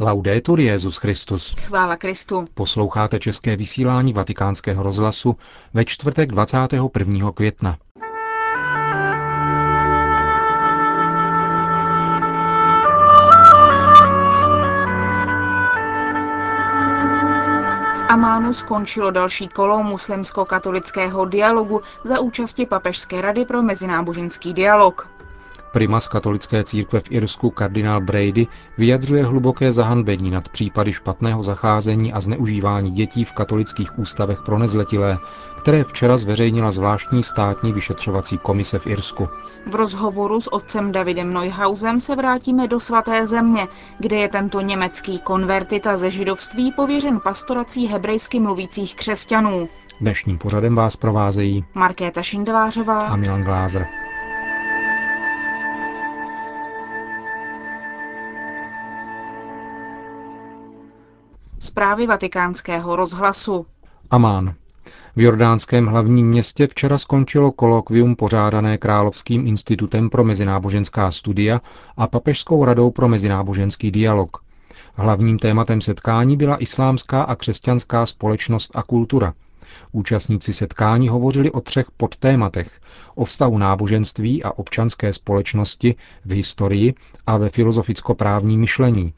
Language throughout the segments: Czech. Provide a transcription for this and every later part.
Laudetur Jezus Christus. Chvála Kristu. Posloucháte české vysílání Vatikánského rozhlasu ve čtvrtek 21. května. Amánu skončilo další kolo muslimsko-katolického dialogu za účasti Papežské rady pro mezináboženský dialog. Primas katolické církve v Irsku kardinál Brady vyjadřuje hluboké zahanbení nad případy špatného zacházení a zneužívání dětí v katolických ústavech pro nezletilé, které včera zveřejnila zvláštní státní vyšetřovací komise v Irsku. V rozhovoru s otcem Davidem Neuhausem se vrátíme do svaté země, kde je tento německý konvertita ze židovství pověřen pastorací hebrejsky mluvících křesťanů. Dnešním pořadem vás provázejí Markéta Šindelářová a Milan Glázer. Zprávy vatikánského rozhlasu. Amán. V jordánském hlavním městě včera skončilo kolokvium pořádané Královským institutem pro mezináboženská studia a Papežskou radou pro mezináboženský dialog. Hlavním tématem setkání byla islámská a křesťanská společnost a kultura. Účastníci setkání hovořili o třech podtématech. O vztahu náboženství a občanské společnosti v historii a ve filozoficko-právní myšlení –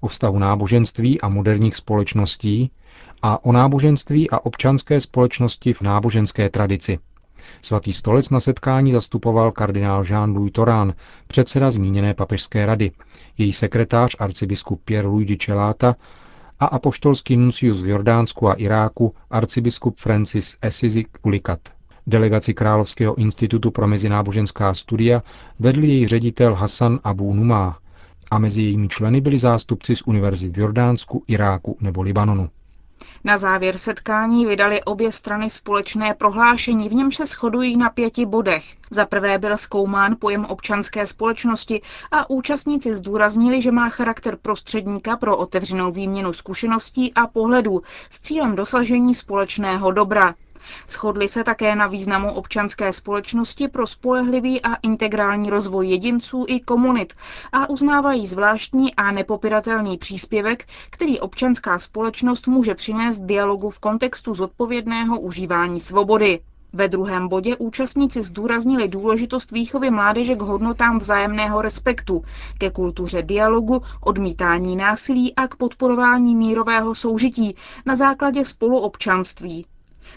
o vztahu náboženství a moderních společností a o náboženství a občanské společnosti v náboženské tradici. Svatý stolec na setkání zastupoval kardinál Jean-Louis Torán, předseda zmíněné papežské rady, její sekretář arcibiskup Pierre-Louis Celata a apoštolský nuncius v Jordánsku a Iráku arcibiskup Francis Assisi Ulikat. Delegaci Královského institutu pro mezináboženská studia vedl její ředitel Hassan Abu Numá, a mezi jejími členy byli zástupci z univerzit v Jordánsku, Iráku nebo Libanonu. Na závěr setkání vydali obě strany společné prohlášení, v němž se shodují na pěti bodech. Za prvé byl zkoumán pojem občanské společnosti a účastníci zdůraznili, že má charakter prostředníka pro otevřenou výměnu zkušeností a pohledů s cílem dosažení společného dobra. Shodli se také na významu občanské společnosti pro spolehlivý a integrální rozvoj jedinců i komunit a uznávají zvláštní a nepopiratelný příspěvek, který občanská společnost může přinést dialogu v kontextu zodpovědného užívání svobody. Ve druhém bodě účastníci zdůraznili důležitost výchovy mládeže k hodnotám vzájemného respektu, ke kultuře dialogu, odmítání násilí a k podporování mírového soužití na základě spoluobčanství,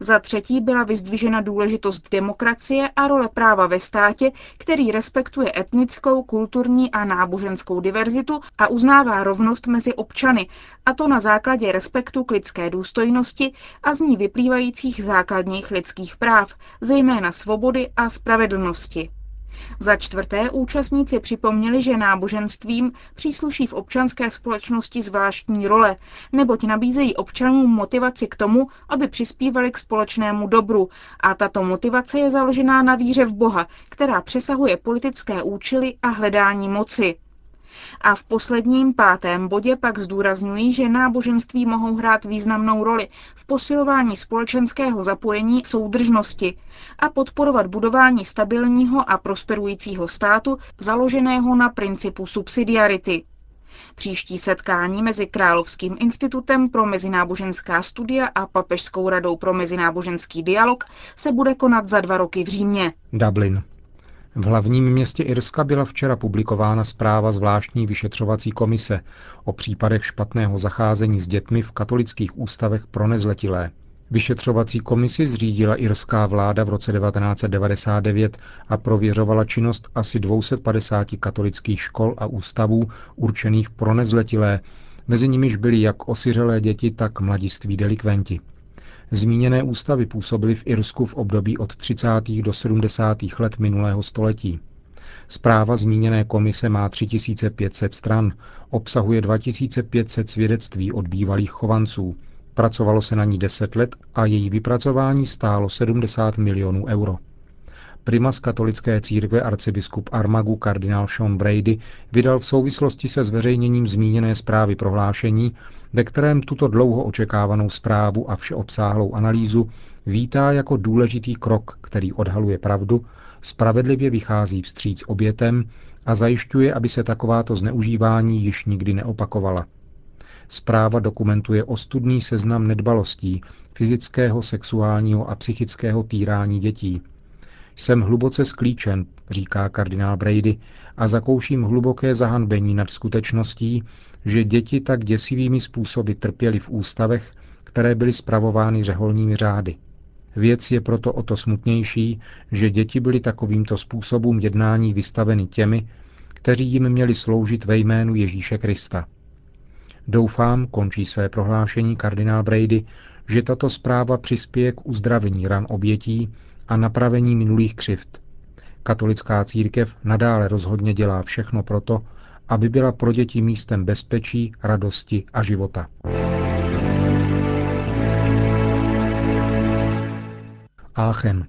za třetí byla vyzdvižena důležitost demokracie a role práva ve státě, který respektuje etnickou, kulturní a náboženskou diverzitu a uznává rovnost mezi občany, a to na základě respektu k lidské důstojnosti a z ní vyplývajících základních lidských práv, zejména svobody a spravedlnosti. Za čtvrté účastníci připomněli, že náboženstvím přísluší v občanské společnosti zvláštní role, neboť nabízejí občanům motivaci k tomu, aby přispívali k společnému dobru a tato motivace je založená na víře v Boha, která přesahuje politické účely a hledání moci. A v posledním pátém bodě pak zdůrazňují, že náboženství mohou hrát významnou roli v posilování společenského zapojení soudržnosti a podporovat budování stabilního a prosperujícího státu založeného na principu subsidiarity. Příští setkání mezi Královským institutem pro mezináboženská studia a Papežskou radou pro mezináboženský dialog se bude konat za dva roky v Římě. Dublin. V hlavním městě Irska byla včera publikována zpráva zvláštní vyšetřovací komise o případech špatného zacházení s dětmi v katolických ústavech pro nezletilé. Vyšetřovací komisi zřídila irská vláda v roce 1999 a prověřovala činnost asi 250 katolických škol a ústavů určených pro nezletilé, mezi nimiž byly jak osiřelé děti, tak mladiství delikventi. Zmíněné ústavy působily v Irsku v období od 30. do 70. let minulého století. Zpráva zmíněné komise má 3500 stran, obsahuje 2500 svědectví od bývalých chovanců. Pracovalo se na ní 10 let a její vypracování stálo 70 milionů euro. Primas katolické církve arcibiskup Armagu kardinál Sean Brady vydal v souvislosti se zveřejněním zmíněné zprávy prohlášení, ve kterém tuto dlouho očekávanou zprávu a všeobsáhlou analýzu vítá jako důležitý krok, který odhaluje pravdu, spravedlivě vychází vstříc obětem a zajišťuje, aby se takováto zneužívání již nikdy neopakovala. Zpráva dokumentuje ostudný seznam nedbalostí, fyzického, sexuálního a psychického týrání dětí. Jsem hluboce sklíčen, říká kardinál Brady, a zakouším hluboké zahanbení nad skutečností, že děti tak děsivými způsoby trpěly v ústavech, které byly spravovány řeholními řády. Věc je proto o to smutnější, že děti byly takovýmto způsobům jednání vystaveny těmi, kteří jim měli sloužit ve jménu Ježíše Krista. Doufám, končí své prohlášení kardinál Brady, že tato zpráva přispěje k uzdravení ran obětí a napravení minulých křivt. Katolická církev nadále rozhodně dělá všechno proto, aby byla pro děti místem bezpečí, radosti a života. Aachen.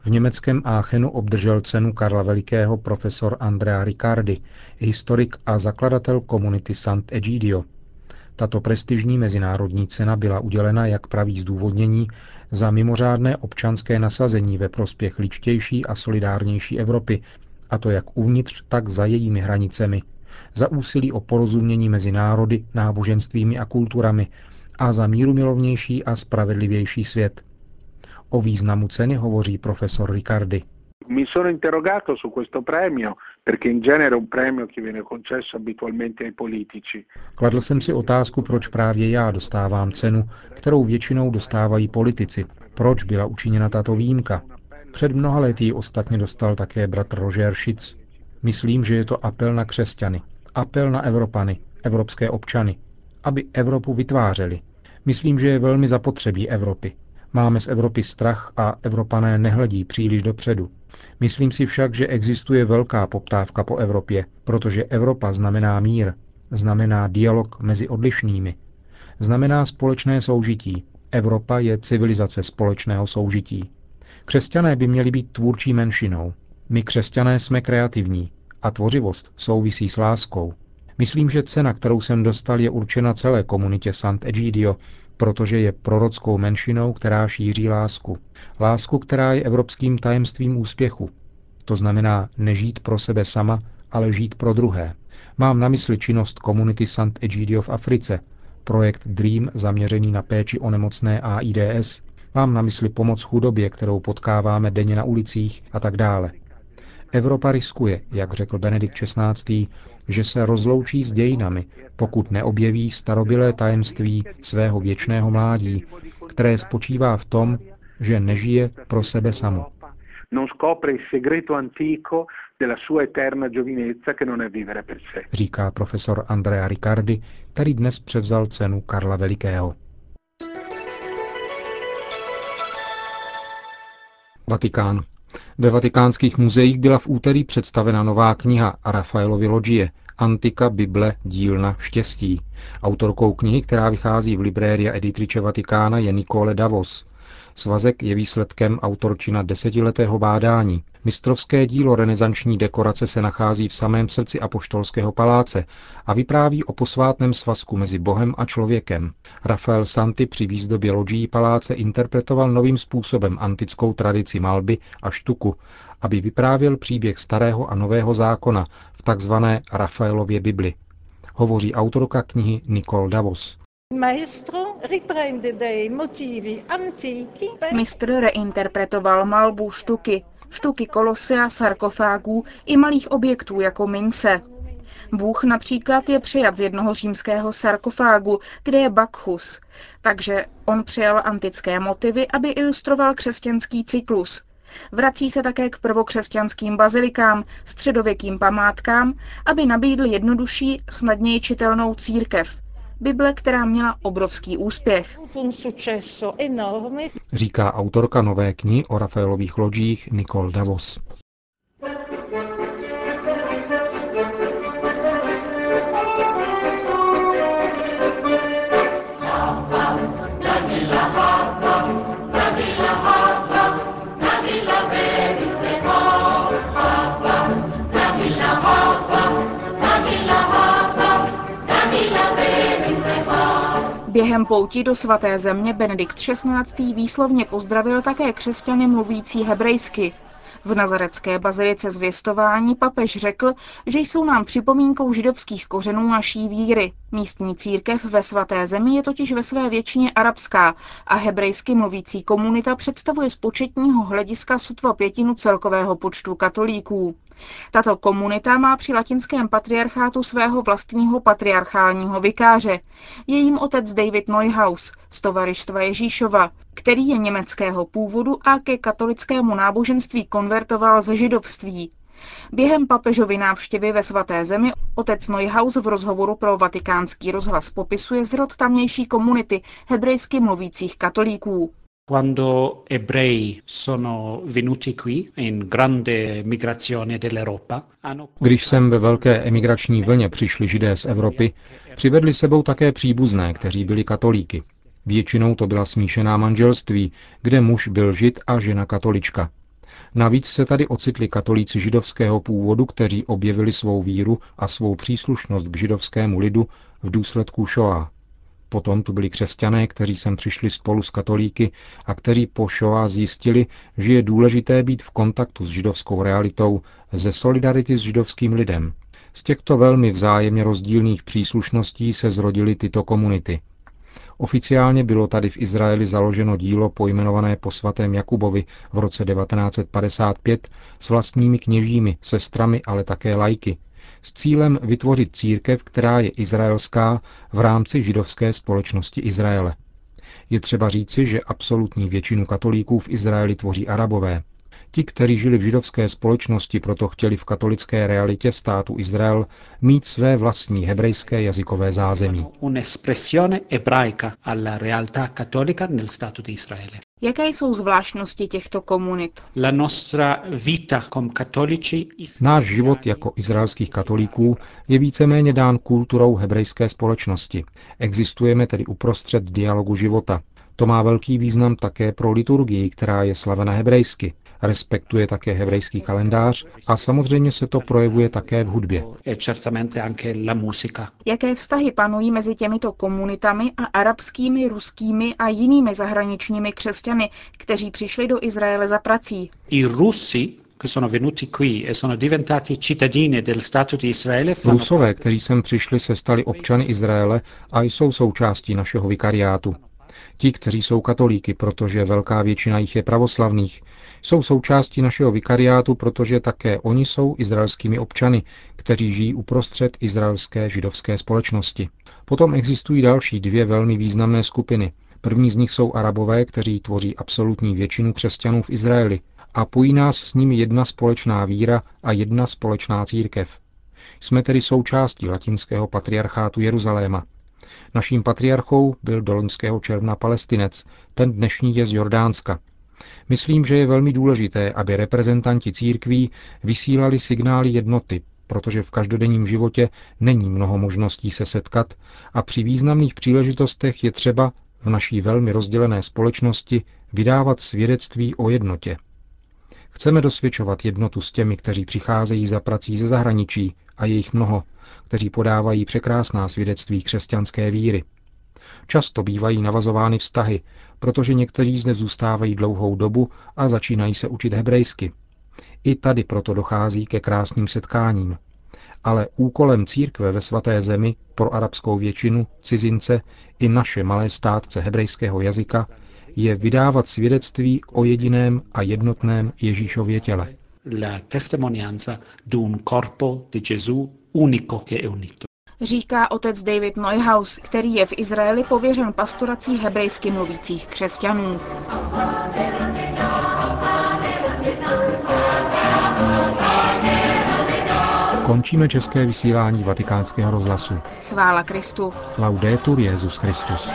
V německém Aachenu obdržel cenu Karla Velikého profesor Andrea Riccardi, historik a zakladatel komunity Sant'Egidio. Tato prestižní mezinárodní cena byla udělena, jak praví zdůvodnění, za mimořádné občanské nasazení ve prospěch ličtější a solidárnější Evropy, a to jak uvnitř, tak za jejími hranicemi, za úsilí o porozumění mezi národy, náboženstvími a kulturami a za mírumilovnější a spravedlivější svět – O významu ceny hovoří profesor Riccardi. Mi sono interrogato su questo premio, perché in genere un premio che viene concesso abitualmente ai politici. Kladl jsem si otázku, proč právě já dostávám cenu, kterou většinou dostávají politici. Proč byla učiněna tato výjimka? Před mnoha lety ji ostatně dostal také bratr Roger Schitz. Myslím, že je to apel na křesťany, apel na Evropany, evropské občany, aby Evropu vytvářeli. Myslím, že je velmi zapotřebí Evropy, Máme z Evropy strach a Evropané nehledí příliš dopředu. Myslím si však, že existuje velká poptávka po Evropě, protože Evropa znamená mír, znamená dialog mezi odlišnými, znamená společné soužití. Evropa je civilizace společného soužití. Křesťané by měli být tvůrčí menšinou. My křesťané jsme kreativní a tvořivost souvisí s láskou. Myslím, že cena, kterou jsem dostal, je určena celé komunitě Sant'Egidio, protože je prorockou menšinou, která šíří lásku. Lásku, která je evropským tajemstvím úspěchu. To znamená nežít pro sebe sama, ale žít pro druhé. Mám na mysli činnost komunity Sant Egidio v Africe, projekt DREAM zaměřený na péči o nemocné AIDS. Mám na mysli pomoc chudobě, kterou potkáváme denně na ulicích a tak dále. Evropa riskuje, jak řekl Benedikt XVI., že se rozloučí s dějinami, pokud neobjeví starobilé tajemství svého věčného mládí, které spočívá v tom, že nežije pro sebe samo. Říká profesor Andrea Riccardi, který dnes převzal cenu Karla Velikého. Vatikán. Ve vatikánských muzeích byla v úterý představena nová kniha Rafaelovi Logie Antika Bible dílna štěstí. Autorkou knihy, která vychází v Libréria Editrice Vatikána, je Nicole Davos. Svazek je výsledkem autorčina desetiletého bádání. Mistrovské dílo renesanční dekorace se nachází v samém srdci apoštolského paláce a vypráví o posvátném svazku mezi Bohem a člověkem. Rafael Santi při výzdobě loďí paláce interpretoval novým způsobem antickou tradici malby a štuku, aby vyprávěl příběh starého a nového zákona v takzvané Rafaelově Bibli. Hovoří autorka knihy Nicole Davos. Mistr reinterpretoval malbu štuky, štuky kolosea, sarkofágů i malých objektů jako mince. Bůh například je přijat z jednoho římského sarkofágu, kde je Bacchus, takže on přijal antické motivy, aby ilustroval křesťanský cyklus. Vrací se také k prvokřesťanským bazilikám, středověkým památkám, aby nabídl jednodušší, snadněji čitelnou církev, Bible, která měla obrovský úspěch. Říká autorka nové knihy o Rafaelových loďích Nicole Davos. Během pouti do svaté země Benedikt XVI. výslovně pozdravil také křesťany mluvící hebrejsky. V nazarecké bazilice zvěstování papež řekl, že jsou nám připomínkou židovských kořenů naší víry. Místní církev ve svaté zemi je totiž ve své většině arabská a hebrejsky mluvící komunita představuje z početního hlediska sotva pětinu celkového počtu katolíků. Tato komunita má při latinském patriarchátu svého vlastního patriarchálního vikáře. Je jim otec David Neuhaus z Tovarištva Ježíšova, který je německého původu a ke katolickému náboženství konvertoval ze židovství. Během papežovy návštěvy ve svaté zemi otec Neuhaus v rozhovoru pro vatikánský rozhlas popisuje zrod tamnější komunity hebrejsky mluvících katolíků. Quando ebrei sono venuti qui in grande migrazione dell'Europa, Když sem ve velké emigrační vlně přišli židé z Evropy, přivedli sebou také příbuzné, kteří byli katolíky. Většinou to byla smíšená manželství, kde muž byl žid a žena katolička. Navíc se tady ocitli katolíci židovského původu, kteří objevili svou víru a svou příslušnost k židovskému lidu v důsledku Shoah. Potom tu byli křesťané, kteří sem přišli spolu s katolíky a kteří po Shoah zjistili, že je důležité být v kontaktu s židovskou realitou ze solidarity s židovským lidem. Z těchto velmi vzájemně rozdílných příslušností se zrodily tyto komunity. Oficiálně bylo tady v Izraeli založeno dílo pojmenované po svatém Jakubovi v roce 1955 s vlastními kněžími, sestrami, ale také lajky, s cílem vytvořit církev, která je izraelská v rámci židovské společnosti Izraele. Je třeba říci, že absolutní většinu katolíků v Izraeli tvoří arabové. Ti, kteří žili v židovské společnosti, proto chtěli v katolické realitě státu Izrael mít své vlastní hebrejské jazykové zázemí. Jaké jsou zvláštnosti těchto komunit? Náš život jako izraelských katolíků je víceméně dán kulturou hebrejské společnosti. Existujeme tedy uprostřed dialogu života. To má velký význam také pro liturgii, která je slavena hebrejsky respektuje také hebrejský kalendář a samozřejmě se to projevuje také v hudbě. E Jaké vztahy panují mezi těmito komunitami a arabskými, ruskými a jinými zahraničními křesťany, kteří přišli do Izraele za prací? I Rusy Rusové, kteří sem přišli, se stali občany Izraele a jsou součástí našeho vikariátu. Ti, kteří jsou katolíky, protože velká většina jich je pravoslavných, jsou součástí našeho vikariátu, protože také oni jsou izraelskými občany, kteří žijí uprostřed izraelské židovské společnosti. Potom existují další dvě velmi významné skupiny. První z nich jsou arabové, kteří tvoří absolutní většinu křesťanů v Izraeli a pojí nás s nimi jedna společná víra a jedna společná církev. Jsme tedy součástí latinského patriarchátu Jeruzaléma. Naším patriarchou byl do loňského června palestinec, ten dnešní je z Jordánska. Myslím, že je velmi důležité, aby reprezentanti církví vysílali signály jednoty, protože v každodenním životě není mnoho možností se setkat a při významných příležitostech je třeba v naší velmi rozdělené společnosti vydávat svědectví o jednotě. Chceme dosvědčovat jednotu s těmi, kteří přicházejí za prací ze zahraničí, a jejich mnoho, kteří podávají překrásná svědectví křesťanské víry. Často bývají navazovány vztahy, protože někteří zde zůstávají dlouhou dobu a začínají se učit hebrejsky. I tady proto dochází ke krásným setkáním. Ale úkolem církve ve svaté zemi pro arabskou většinu, cizince i naše malé státce hebrejského jazyka je vydávat svědectví o jediném a jednotném Ježíšově těle. La testimonianza d'un corpo di Gesù unico e unito říká otec David Neuhaus, který je v Izraeli pověřen pastorací hebrejsky mluvících křesťanů. Končíme české vysílání vatikánského rozhlasu. Chvála Kristu. Laudetur Jezus Christus.